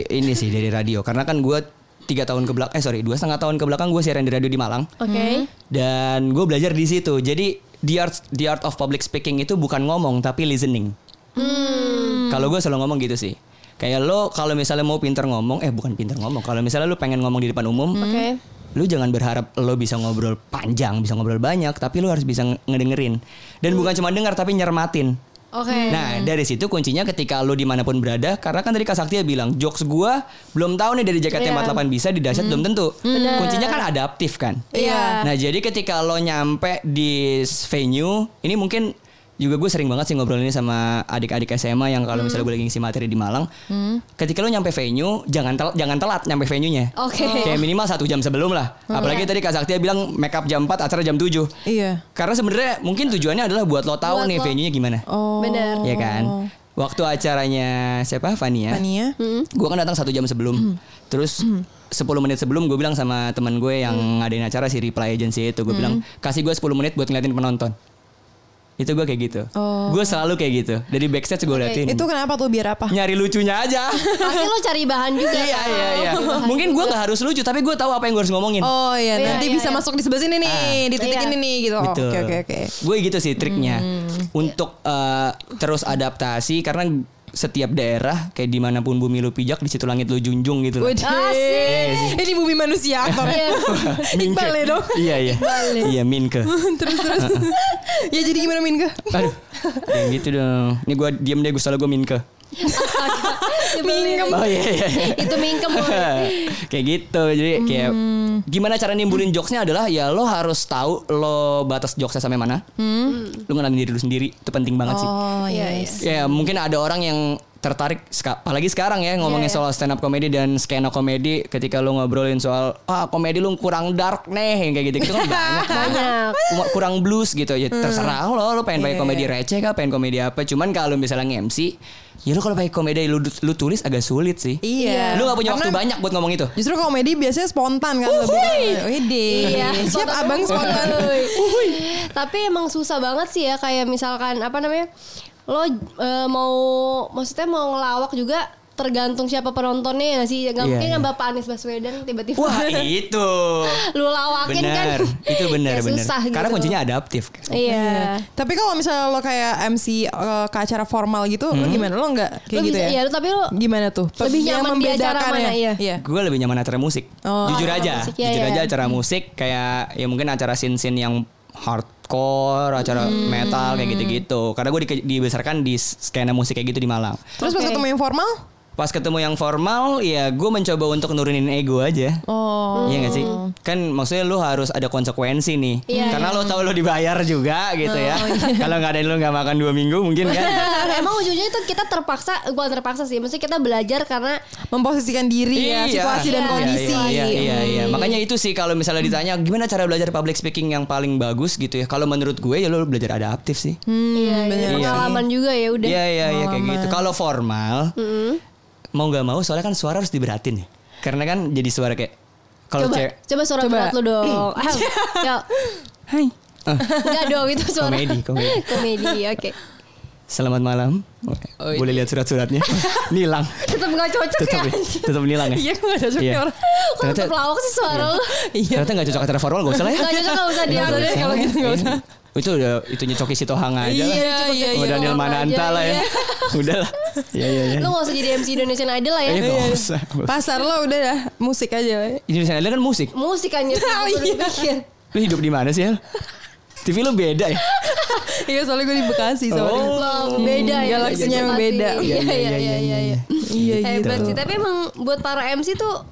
C: ini sih dari radio, karena kan gue tiga tahun ke belakang, eh sorry dua setengah tahun ke belakang gue siaran di radio di Malang.
A: Oke.
C: Dan gue belajar di situ. Jadi the art the art of public speaking itu bukan ngomong tapi listening. Kalau gue selalu ngomong gitu sih. Kayak lo kalau misalnya mau pinter ngomong, eh bukan pinter ngomong. Kalau misalnya lo pengen ngomong di depan umum,
A: Oke.
C: lu jangan berharap lo bisa ngobrol panjang, bisa ngobrol banyak, tapi lo harus bisa nge- ngedengerin. Dan bukan cuma dengar tapi nyermatin.
A: Oke.
C: Nah dari situ kuncinya ketika lo di mana pun berada Karena kan tadi Kak Saktia bilang Jokes gua belum tahu nih dari jaketnya
A: Iya.
C: 48 bisa di dahsyat belum tentu Kuncinya kan adaptif kan
A: Iya.
C: Nah jadi ketika lo nyampe di venue Ini mungkin juga gue sering banget sih ngobrol ini sama adik-adik SMA yang kalau misalnya gue lagi ngisi materi di Malang, ketika lo nyampe venue jangan tel- jangan telat nyampe venue-nya.
A: Oke.
C: Kayak minimal satu jam sebelum lah. Apalagi tadi Kak Saktia bilang make up jam 4 acara jam 7
B: Iya.
C: Karena sebenarnya mungkin tujuannya adalah buat lo tahu
A: Buat
C: nih
A: lo-
C: venue-nya gimana.
B: Oh.
A: Bener.
C: Ya kan. Waktu acaranya siapa Fania?
B: Fania.
C: Gue kan datang satu jam sebelum. Terus 10 menit sebelum gue bilang sama teman gue yang ngadain acara si Reply Agency itu gue bilang kasih gue 10 menit buat ngeliatin penonton. Itu gue kayak gitu.
B: Oh.
C: Gue selalu kayak gitu. Dari backstage gue liatin.
B: Itu kenapa tuh biar apa?
C: nyari lucunya aja.
A: Pasti lo cari bahan juga.
C: iya
A: kan?
C: iya iya. Mungkin gue nggak harus lucu tapi gue tahu apa yang gue harus ngomongin.
B: Oh iya,
A: Iya,
B: nanti
A: iya,
B: bisa
A: iya.
B: masuk di sebelah sini nih, di titik
A: Iya.
B: ini nih gitu. Oh,
C: Betul.
B: Oke oke oke.
C: Gue gitu sih triknya untuk eh, terus adaptasi karena setiap daerah kayak di mana pun bumi lu pijak di situ langit lu junjung gitu loh.
B: Waduh.
A: Asik.
B: Ini bumi manusia aktor.
A: Iya.
B: Iqbal ya dong.
C: Iya iya. Iya Minke.
B: terus terus. ya jadi gimana Minke?
C: Aduh. Yang gitu dong. Ini gue diem deh gue salah gue Minke.
A: Nyebelin.
C: Oh iya iya. iya.
A: Itu mingkem.
C: Kayak gitu jadi kayak gimana cara nimbulin jokesnya adalah ya lo harus tahu lo batas jokesnya sampai mana lo ngenalin diri lu sendiri itu penting banget sih
B: Oh
A: Iya,
B: yes.
C: ya mungkin ada orang yang tertarik apalagi sekarang ya ngomongin
A: Iya, iya.
C: soal stand up comedy dan skena komedi ketika lo ngobrolin soal ah komedi lu kurang dark nih yang kayak gitu gitu kan banyak
A: Banyak.
C: Kurang blues gitu ya terserah lo lo pengen pakai
B: Iya,
C: komedi
B: iya.
C: receh kah pengen komedi apa cuman kalau misalnya nge-MC ya lo kalau pakai komedi lu lu tulis agak sulit sih
B: Iya.
C: lu gak punya waktu
B: Karena
C: banyak buat ngomong itu
B: Justru komedi biasanya spontan kan lebih. Wede.
A: Iya,
B: Siap
A: spontan
B: abang spontan.
A: Tapi emang susah banget sih ya kayak misalkan apa namanya? Lo eh, mau maksudnya mau ngelawak juga tergantung siapa penontonnya ya sih nggak
C: Iya,
A: mungkin kan bapak Anies Baswedan tiba-tiba
C: Wah itu
A: lu lawakin
C: benar
A: kan
C: itu benar
A: Ya,
C: benar
A: susah
C: karena
A: gitu.
C: kuncinya adaptif kan
A: iya
B: Tapi kalau misalnya lo kayak MC eh, ke acara formal gitu, lo gimana? Lo nggak kayak
A: Lo
B: gitu
A: bisa-
B: ya?
A: iya, tapi lo
B: gimana tuh?
A: lebih
B: Yang
A: nyaman di acara mana,
B: ya?
A: iya.
B: Iya.
C: gue lebih nyaman acara musik
B: Oh.
C: jujur
A: Acara
C: aja
A: musik, iya,
C: jujur
A: iya.
C: aja acara musik kayak ya mungkin acara sin sin yang hardcore acara
A: Hmm.
C: metal kayak gitu-gitu karena gue di- dibesarkan di skena musik kayak gitu di Malang
B: Terus pas
A: Oke.
B: ketemu yang formal?
C: Pas ketemu yang formal ya gue mencoba untuk nurunin ego aja
B: Oh.
C: Iya gak sih? Kan maksudnya lu harus ada konsekuensi nih.
A: Iya,
C: Karena lo tahu lo dibayar juga gitu ya. Kalau nggak ada lu nggak makan dua minggu mungkin kan.
A: Emang ujungnya itu kita terpaksa, bukan terpaksa sih, maksudnya kita belajar karena
B: Memposisikan diri ya, situasi dan
A: Iya,
B: kondisi.
C: Iya, iya, iya, iya. Makanya itu sih kalau misalnya ditanya gimana cara belajar public speaking yang paling bagus gitu ya. Kalau menurut gue ya lo belajar adaptif sih.
A: iya, iya,
C: Iya.
A: pengalaman juga ya udah.
C: Iya, iya, iya kayak gitu. Kalau formal mau nggak mau soalnya kan suara harus diberatin ya. Karena kan jadi suara kayak kalau
A: Coba,
C: cewek
A: coba suara
B: Coba.
A: berat lu dong. Ah, ya.
C: Hai. Ah,
A: Enggak dong itu suara.
C: Komedi, komedi.
A: komedi, oke.
C: Selamat malam.
B: Oh, iya.
C: Boleh lihat surat-suratnya? nilang.
A: Tetap gak cocok ya.
C: tetap nilang ya.
B: Iya, gak cocok
C: Iya.
B: orang.
A: Kok tetap lawak sih suara lu?
B: Iya.
C: Ternyata nggak cocok acara formal gak usah lah ya.
A: Gak cocok gak usah dia.
B: Nggak usah kalau gitu nggak usah.
C: Itu udah itunya Coki Sitohang aja
B: Iya,
C: lah.
B: iya,
C: Sama
B: iya.
C: Daniel
A: Sitohang
C: Mananta
A: aja,
C: lah ya.
A: iya.
C: Udah lah. Iya iya iya.
A: Lu gak usah jadi MC Indonesian Idol lah ya.
C: Iya, nggak usah.
B: Pasar lo udah dah, musik aja. we.
C: Indonesia Idol kan musik.
A: Musik kan gitu.
B: Oh, iya.
C: Lu hidup di mana sih, El? TV lu beda ya?
B: Iya soalnya gue di Bekasi sorry.
A: Loh, beda ya.
B: Galaksinya emang beda.
A: Iya iya iya iya iya.
B: Iya gitu.
A: Hebat sih, tapi emang buat para MC tuh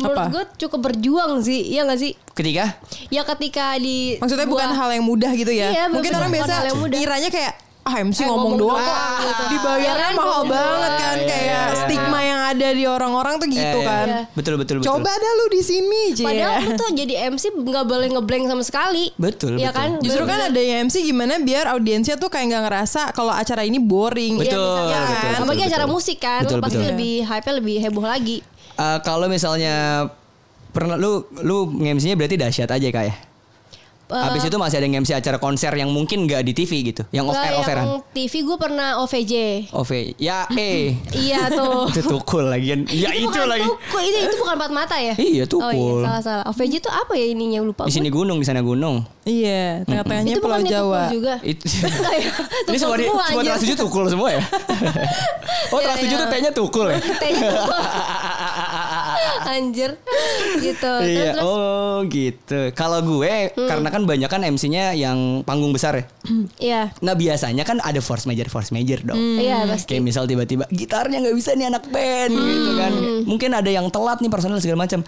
A: menurut gue cukup berjuang sih, iya gak sih?
C: Ketika
A: Ya ketika di
B: Maksudnya bukan
A: sebuah-
B: hal yang mudah gitu ya.
A: Iya,
B: Mungkin
A: bukan
B: orang biasa ngiranya kayak ah MC
A: Eh,
B: ngomong,
A: ngomong
B: doang
A: doang
B: kok
A: gitu.
B: dibayarnya
A: Iya kan,
B: mahal
A: ngomong
B: banget
A: doang.
B: kan
C: Iya,
B: kayak
C: iya, iya.
B: stigma yang ada di orang-orang tuh gitu
C: Iya,
B: kan.
C: iya. Betul betul betul.
B: Coba dah lu di sini, Cie.
A: Padahal lu tuh jadi MC nggak boleh ngeblank sama sekali.
C: Betul,
A: Iya
C: betul.
A: kan?
B: Justru kan
A: Bener-bener.
B: ada yang MC gimana biar audiensnya tuh kayak nggak ngerasa kalau acara ini boring.
C: Betul,
B: Iya,
C: betul,
B: kan?
C: betul,
A: Apalagi
C: betul.
A: acara musik kan,
C: Betul,
A: pasti
C: betul.
A: lebih hype-nya lebih heboh lagi.
C: Eh, kalau misalnya pernah lu lu nge-MC-nya berarti dahsyat aja kak ya?
A: Eh,
C: Habis itu masih ada yang MC acara konser yang mungkin nggak di TV gitu, yang off air
A: yang
C: offeran.
A: TV gue pernah OVJ.
C: OV, ya eh.
A: iya tuh.
C: itu tukul lagi. Ya itu,
A: bukan
C: lagi.
A: Tukul, itu itu bukan empat mata ya?
C: Iya,
A: Oh iya,
C: tukul.
A: salah salah. OVJ itu apa ya ininya lupa.
C: Di sini gunung, di sana gunung.
B: Iya, tengah-tengahnya
A: itu
B: Pulau
A: bukannya
B: Jawa.
A: tukul juga.
C: Itu
A: Enggak ya?
C: Ini
A: Tukul
C: semua di,
A: semua,
C: semua. Trans 7 tukul semua ya? oh
A: Iya,
C: Trans 7
A: iya.
C: tuh T-nya tukul ya?
A: T-nya tukul. Anjir. Gitu.
C: Iya,
A: terus.
C: oh gitu. Kalau gue karena kan banyak kan MC-nya yang panggung besar ya.
A: Iya.
C: Nah biasanya kan ada force major force major dong.
A: Iya pasti.
C: Kayak misal tiba-tiba gitarnya nggak bisa nih anak band gitu kan. Mungkin ada yang telat nih personel segala macam.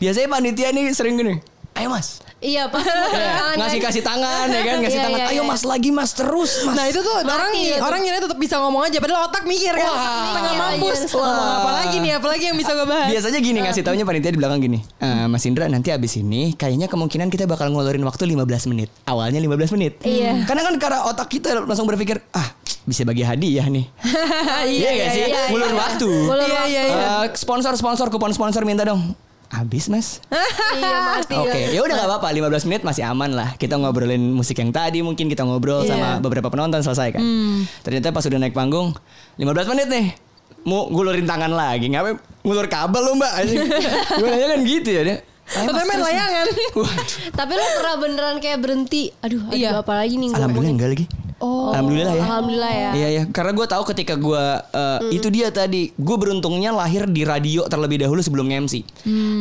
C: Biasanya panitia nih sering gini. Ayo mas,
A: Iya pas
C: Ya, ngasih kasih tangan ya kan, ngasih
A: Iya,
C: tangan.
A: iya,
C: Ayo
A: iya.
C: mas lagi mas terus mas.
B: Nah itu tuh orang
A: gitu.
B: orang ngira tetap bisa ngomong aja padahal otak mikir kan
C: Wah.
B: setengah
A: Iya,
B: mampus.
A: iya.
B: Wah, ngomong apa lagi nih apalagi yang bisa gue bahas.
C: Biasanya gini ngasih taunya panitia di belakang gini. "Eh, Mas Indra nanti abis ini kayaknya kemungkinan kita bakal ngeluarin waktu 15 menit. Awalnya 15 menit.
A: Iya.
C: Karena kan karena otak kita langsung berpikir, ah bisa bagi hadiah nih. Iya gak sih?
A: iya,
C: Ngulur
A: iya.
C: waktu.
A: Ngulur
B: Iya, iya, iya.
C: Eh, sponsor sponsor kupon sponsor minta dong. Habis mas.
A: Iya mati.
C: Oke, ya udah nggak apa-apa. 15 menit masih aman lah. Kita ngobrolin musik yang tadi, mungkin kita ngobrol
B: Iya.
C: sama beberapa penonton selesai kan. Ternyata pas udah naik panggung, 15 menit nih. Mau ngulurin tangan lagi, ngapain ngulur kabel lo mbak? Anjing. Gimana kan gitu ya dia. Mas,
B: main layangan.
A: Tapi lu pernah beneran kayak berhenti. Aduh, aduh
B: Iya.
A: apa lagi nih
C: Alhamdulillah
A: ngomongin?
C: enggak lagi.
A: Oh,
C: Alhamdulillah ya.
A: Alhamdulillah ya.
C: Iya ya, karena gue tahu ketika gue itu dia tadi, gue beruntungnya lahir di radio terlebih dahulu sebelum nge-MC.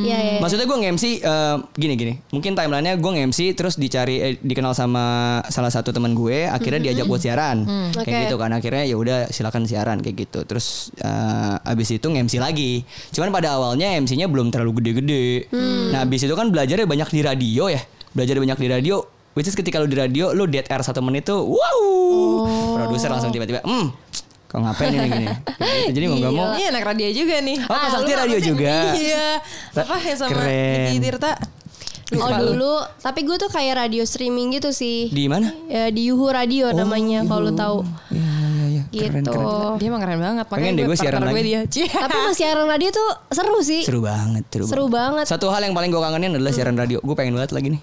A: Iya, iya.
C: Maksudnya gue nge-MC eh, gini gini. Mungkin timelinenya gue nge-MC terus dicari eh, dikenal sama salah satu teman gue, akhirnya diajak buat siaran. Kayak
A: Oke.
C: gitu kan. Akhirnya ya udah silakan siaran kayak gitu. Terus eh, abis itu nge-MC lagi. Cuman pada awalnya MC-nya belum terlalu gede-gede. Nah, abis itu kan belajarnya banyak di radio ya. Belajar banyak di radio. Which is ketika lu di radio, lu dead air satu menit tuh, wow, produser langsung tiba-tiba, hmm, kok ngapain ini gini? Gitu. Jadi mau nggak mau,
B: Ini anak radio juga nih.
C: oh Kak Sakti radio juga.
B: Iya. Apa ya sama
C: Keren.
B: Tirta?
A: Oh dulu, tapi gue tuh kayak radio streaming gitu sih.
C: Di mana?
A: Ya, di Yuhu Radio namanya kalau lu tahu.
C: Iya, iya, iya. Keren,
A: Gitu.
C: keren.
B: Dia emang keren banget.
C: Pengen deh gue siaran
B: partner gue
C: lagi.
B: dia.
A: Tapi mas siaran radio tuh seru sih.
C: Seru banget, seru,
A: Seru banget.
C: Satu hal yang paling gue kangenin adalah siaran radio. Gue pengen banget lagi nih.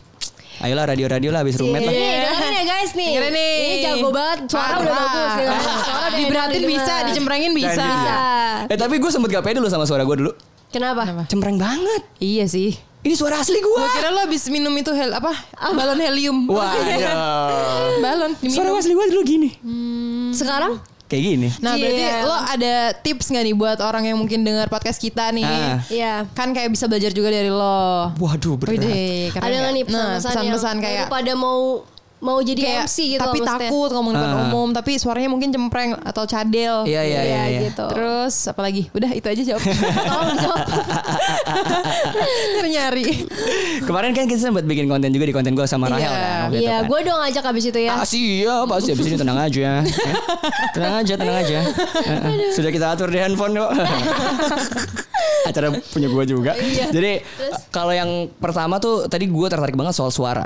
C: Ayolah radio-radio lah habis roommate lah.
A: Nih, dengerin ya guys nih.
B: Dengerin nih.
A: Ini jago banget. Suara udah bagus. Ya. Suara udah
B: Diberatin bisa, dicemprengin bisa.
A: Bisa.
C: Eh tapi gue sempet gak pede dulu sama suara gue dulu.
A: Kenapa?
C: Cempreng banget.
B: Iya sih.
C: Ini suara asli gue.
B: Gue kira lo habis minum itu hel apa? Balon helium.
C: Waduh.
B: Balon
C: suara
B: diminum.
C: asli gue dulu gini.
A: Sekarang?
C: Kayak gini.
B: Nah berarti
A: Iya.
B: lo ada tips gak nih buat orang yang mungkin dengar podcast kita nih?
C: Ah.
A: Iya.
B: Kan kayak bisa belajar juga dari lo.
C: Waduh berat.
A: Ada
B: nggak?
A: nih
B: Nah,
A: pesan-pesan yang
B: kayak
A: pada mau mau jadi
B: kayak
A: MC gitu
B: tapi
A: loh maksudnya.
B: takut ngomong depan
C: Ah.
B: umum tapi suaranya mungkin cempreng atau cadel.
C: Iya iya iya. iya.
A: gitu.
B: Terus apa lagi? Udah itu aja jawab.
A: Tolong dijawab.
B: Nyari.
C: Kemarin kan kita sempat bikin konten juga di konten gue sama Rahel
B: Iya.
C: kan.
A: Iya,
C: kan.
A: gue dong ngajak abis itu ya.
C: Ah siap pasti abis ini tenang aja Ya. Tenang aja tenang aja Eh, Sudah kita atur di handphone kok Acara punya gue juga.
A: Iya.
C: Jadi kalau yang pertama tuh Tadi gue tertarik banget soal suara.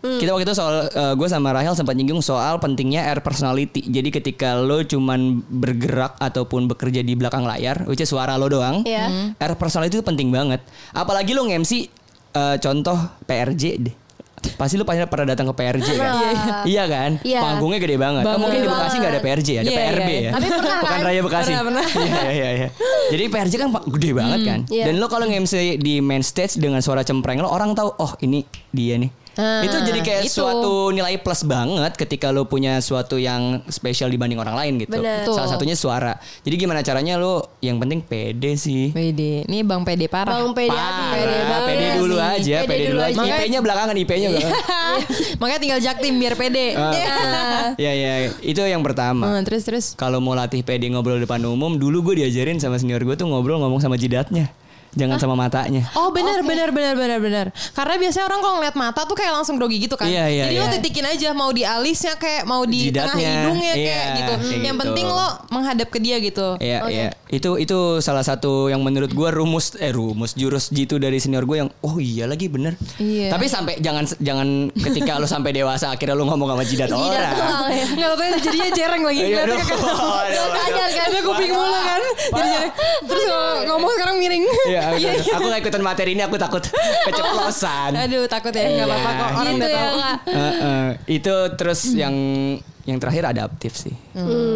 C: Kita waktu itu soal Gue sama Rahel sempat nyinggung soal pentingnya air personality. Jadi ketika lo cuman bergerak Ataupun bekerja di belakang layar Which is suara lo doang
A: Iya.
C: Air personality itu penting banget. Apalagi lo nge-MC eh, Contoh PRJ deh Pasti lu pasti pernah datang ke PRJ kan?
A: Pernah.
C: Iya kan?
A: Iya.
C: Panggungnya gede banget. Kan mungkin di Bekasi nggak ada. PRJ, ada
B: Iya,
C: PRB
B: iya,
C: ya.
B: iya.
A: Tapi pernah
C: Bukan
A: kan?
C: Raya Bekasi.
B: Pernah, pernah.
C: Iya, iya, iya. Jadi PRJ kan gede banget kan.
A: Iya.
C: Dan lo kalau nge-MC di main stage dengan suara cempreng lo orang tahu, oh ini dia nih.
B: Ah,
C: itu jadi kayak
B: itu.
C: suatu nilai plus banget ketika lo punya suatu yang spesial dibanding orang lain gitu.
A: Bener.
C: Salah satunya suara. Jadi gimana caranya lo yang penting pede sih.
B: Pede. Ini Bang Pede parah.
A: Bang pede
C: Parah.
A: pede banget
C: Pede
A: sih.
C: dulu aja, pede, dulu aja.
B: Makanya-
C: IP-nya belakangan, IP-nya belakangan.
B: Makanya tinggal jaktim biar pede.
C: Ah. Iya, iya, itu yang pertama.
B: Hmm, terus terus.
C: Kalau mau latih pede ngobrol depan umum, dulu gue diajarin sama senior gue tuh ngobrol ngomong sama jidatnya. Jangan sama matanya.
B: Oh benar benar benar benar benar. Karena biasanya orang kalau ngeliat mata tuh kayak langsung grogi gitu kan.
C: Iya, iya,
B: Jadi lo
C: iya.
B: titikin aja mau di alisnya kayak mau di tengah
C: Jidatnya,
B: hidungnya
C: iya,
B: kayak gitu.
C: kayak
B: Yang
C: gitu.
B: penting lo menghadap ke dia gitu.
C: Iya, iya. Itu itu salah satu yang menurut gua rumus eh rumus jurus jitu dari senior gue yang oh iya lagi bener.
B: Iya.
C: Tapi sampai jangan jangan ketika lo sampai dewasa akhirnya lo ngomong sama jidat,
A: Jidat
C: orang.
A: doang ya.
B: Nggak tahu jadinya jereng lagi.
C: Iya, Aduh, aduh.
A: Sadar kan?
B: Ada kuping mulu kan. Jadinya terus ngomong sekarang miring.
C: Iya, aku, aku gak ikutan materi ini aku takut keceplosan.
B: Aduh takut ya nggak apa-apa kok orang
A: Gitu
B: udah
A: ya,
B: tahu.
A: Kak.
C: Heeh. itu terus yang yang terakhir adaptif sih.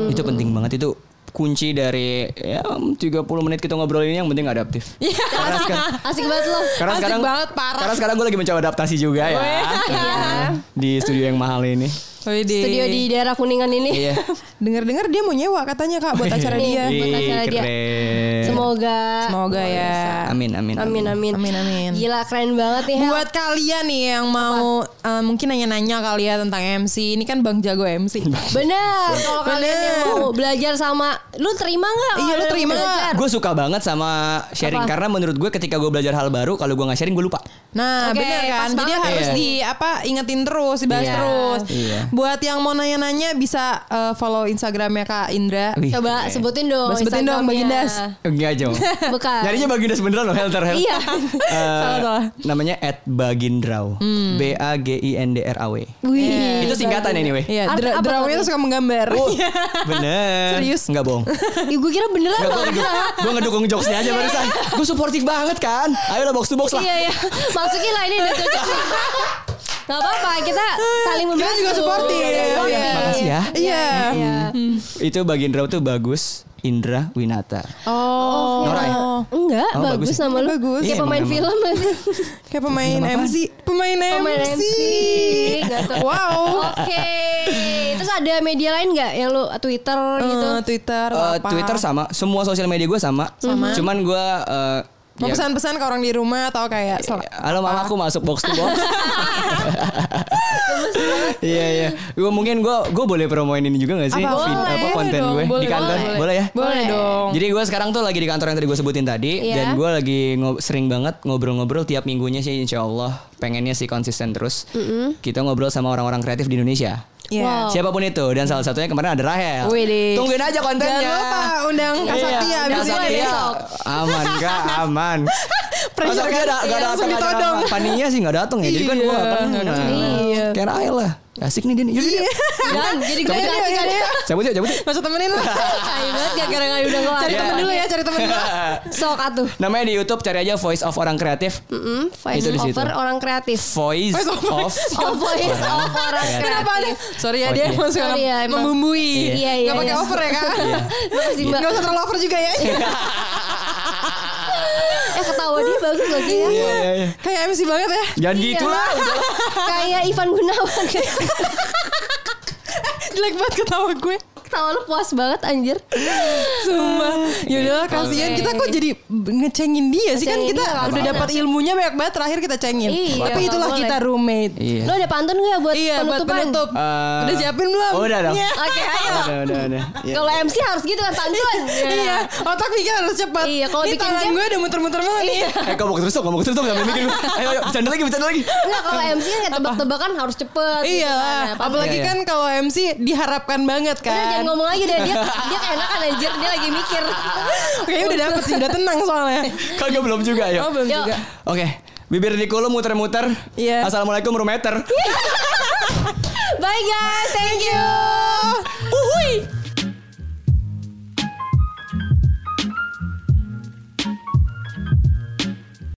C: Itu penting banget itu kunci dari ya 30 menit kita ngobrol ini yang penting adaptif. Karena, sekarang,
A: Asik banget lo.
C: karena
B: Asik
C: sekarang
B: banget, parah.
C: Karena sekarang gue lagi mencoba adaptasi juga ya. Heeh. Di studio yang mahal ini.
B: Widih.
A: Studio di daerah Kuningan ini.
C: Iya.
B: Dengar-dengar dia mau nyewa katanya kak buat acara dia.
A: Iya. buat acara dia.
C: keren.
A: Semoga
B: Semoga ya.
C: Amin amin.
A: Amin amin.
B: Amin, amin.
A: Gila keren banget nih Hel.
B: Buat kalian nih yang mau eh, mungkin nanya-nanya kali ya tentang MC, ini kan Bang Jago MC.
A: Bener Kalau kalian yang mau belajar sama Lu terima gak?
B: Iya, lu terima nggak?
C: Gue suka banget sama sharing
A: Apa?
C: karena menurut gue ketika gue belajar hal baru kalau gue nggak sharing gue lupa.
B: Nah,
A: Oke,
B: bener kan? Jadi
A: banget.
B: harus
C: Iya.
B: di apa ingetin terus, dibahas
C: Iya.
B: terus.
C: Iya.
B: Buat yang mau nanya-nanya bisa eh, follow Instagramnya Kak Indra.
C: Wih,
A: Coba
C: keren.
A: sebutin dong
B: Sebutin dong, Bang
A: Instagramnya.
B: Indas.
C: Enggak jauh.
A: Bukan
C: Nyarinya Baginda beneran loh Helter Hel.
A: Iya
C: Eh,
B: Salah, salah.
C: namanya at Bagindraw. B A G I N D R A W.
A: Wih
C: Itu singkatan anyway.
B: Iya, dra- drawnya tuh suka menggambar.
C: Oh, bener.
B: Serius?
C: Enggak bohong.
A: Ih, gue kira beneran
C: gue, gue ngedukung jokesnya aja barusan. Gue suportif banget kan. Ayo lah box to box lah.
A: Iya iya Masukin lah ini udah cocok. Gak apa-apa Kita saling membantu
B: Kita juga supportif.
A: Supportif.
B: Iya.
C: Makasih ya.
B: Iya.
A: Iya
C: Itu Bagindraw tuh bagus. Indra Winata.
B: Oh.
C: Nora ya?
A: Enggak,
C: Oh,
A: bagus,
C: bagus ya?
A: nama lu.
B: Bagus.
A: Kayak
C: Iya,
A: pemain
C: emang-
A: film aja.
B: Kayak pemain? MC. Pemain,
A: Pemain
B: MC.
A: MC.
B: Wow.
A: Oke. Terus ada media lain nggak yang lu Twitter gitu?
B: Eh, Twitter
C: Eh,
B: apa?
C: Twitter sama. Semua sosial media gue sama.
B: Sama.
C: Cuman gue eh,
B: Mau
C: ya-
B: pesan-pesan ke orang di rumah atau kayak sel-
C: Halo mama aku masuk box to box. Iya iya. Gue mungkin gue gue boleh promoin ini juga gak sih?
B: Apa?
C: Vid-
B: Boleh
C: apa konten
B: dong,
C: gue
B: boleh,
C: di kantor?
B: boleh.
C: Boleh, ya?
B: Boleh dong.
C: Jadi gue sekarang tuh lagi di kantor yang tadi gue sebutin tadi
A: Iya.
C: dan gue lagi ngo- sering banget ngobrol-ngobrol tiap minggunya sih Insya Allah pengennya sih konsisten terus. Kita ngobrol sama orang-orang kreatif di Indonesia.
B: Iya.
A: Wow.
C: Siapa pun itu dan salah satunya kemarin ada Rahel.
B: Widih.
C: Tungguin aja kontennya.
B: Jangan lupa undang Kak
C: Iya,
B: Saktia abis ini.
C: Saktia.
A: besok.
C: Aman kak, aman.
B: Pressure
C: Masa gak ada, gak datang
B: ditodong.
C: Fania sih gak datang ya. Jadi kan gue gak
B: datang.
A: Iya.
C: Kayak Rahel lah. Asik nih dia nih. Yaudah,
B: Iya.
A: Dan jadi gue
B: Cabut yuk,
A: asik kan
B: yuk,
A: ya.
C: Cabut yuk, cabut yuk.
B: Gak usah temenin lah.
A: Tai banget gak gara-gara udah.
B: Cari
C: Iya.
B: temen dulu ya, cari temen dulu.
A: Sok atuh.
C: Namanya di YouTube cari aja Voice of Orang Kreatif.
A: Voice over orang kreatif.
C: Voice,
B: of-
C: of
A: voice of orang
C: kreatif.
B: Kenapa ada? Sorry ya dia
C: iya.
B: emang suka
A: ya, emang.
B: membumbui.
A: Iya, iya,
B: Gak pakai
A: iya.
B: over ya kak.
A: Makasih mbak.
B: Gak usah terlalu over juga ya.
A: Ketawa dia bagus loh Jay, ya.
C: Iya, iya, iya.
B: Kayak MC banget ya.
C: Jangan
A: Iya.
C: gitu lah.
A: Kayak Ivan Gunawan.
B: Jelek banget ketawa gue.
A: Ketawa lu puas banget anjir.
B: Sumpah. Yaudahlah kasihan
A: Oke.
B: kita kok jadi ngecengin dia sih kan
A: Ngecengin
B: kita
A: dia,
B: udah dapat ilmunya banyak banget terakhir kita cengin.
A: Iya,
B: Tapi itulah
A: nggak
B: kita roommate.
C: Iya.
A: Lu ada pantun gak buat
B: Iya buat
A: penutupan?
B: penutup.
C: Eh,
B: Udah siapin belum?
C: Udah dong.
B: Iya.
A: Oke ayo.
C: Udah, udah, udah. Iya.
A: Kalau MC harus gitu kan pantun.
B: Iya, otak mikir harus cepat.
A: Iya, kalau
B: Ini
A: bikin
B: tangan
A: game-
B: gue udah muter-muter banget nih.
A: Iya.
C: Eh kamu terus dong, kamu terus dong, jangan mikir. Ayo, ayo, bercanda lagi, bercanda lagi.
A: Enggak kalau MC kan kayak tebak-tebakan harus cepet. gitu
B: Iya,
A: kan. Nah,
B: apalagi
C: Iya, iya.
B: kan kalau MC diharapkan banget
A: Udah jangan
B: kan.
A: ngomong lagi deh dia dia keenakan anjir dia lagi mikir.
B: Kayaknya udah dapet sih, udah tenang soalnya.
C: Kagak belum juga,
B: Oh
C: ayo.
B: belum juga.
C: Oke, bibir di muter-muter.
B: Iya.
C: Assalamualaikum rumeter.
A: Bye guys, thank you.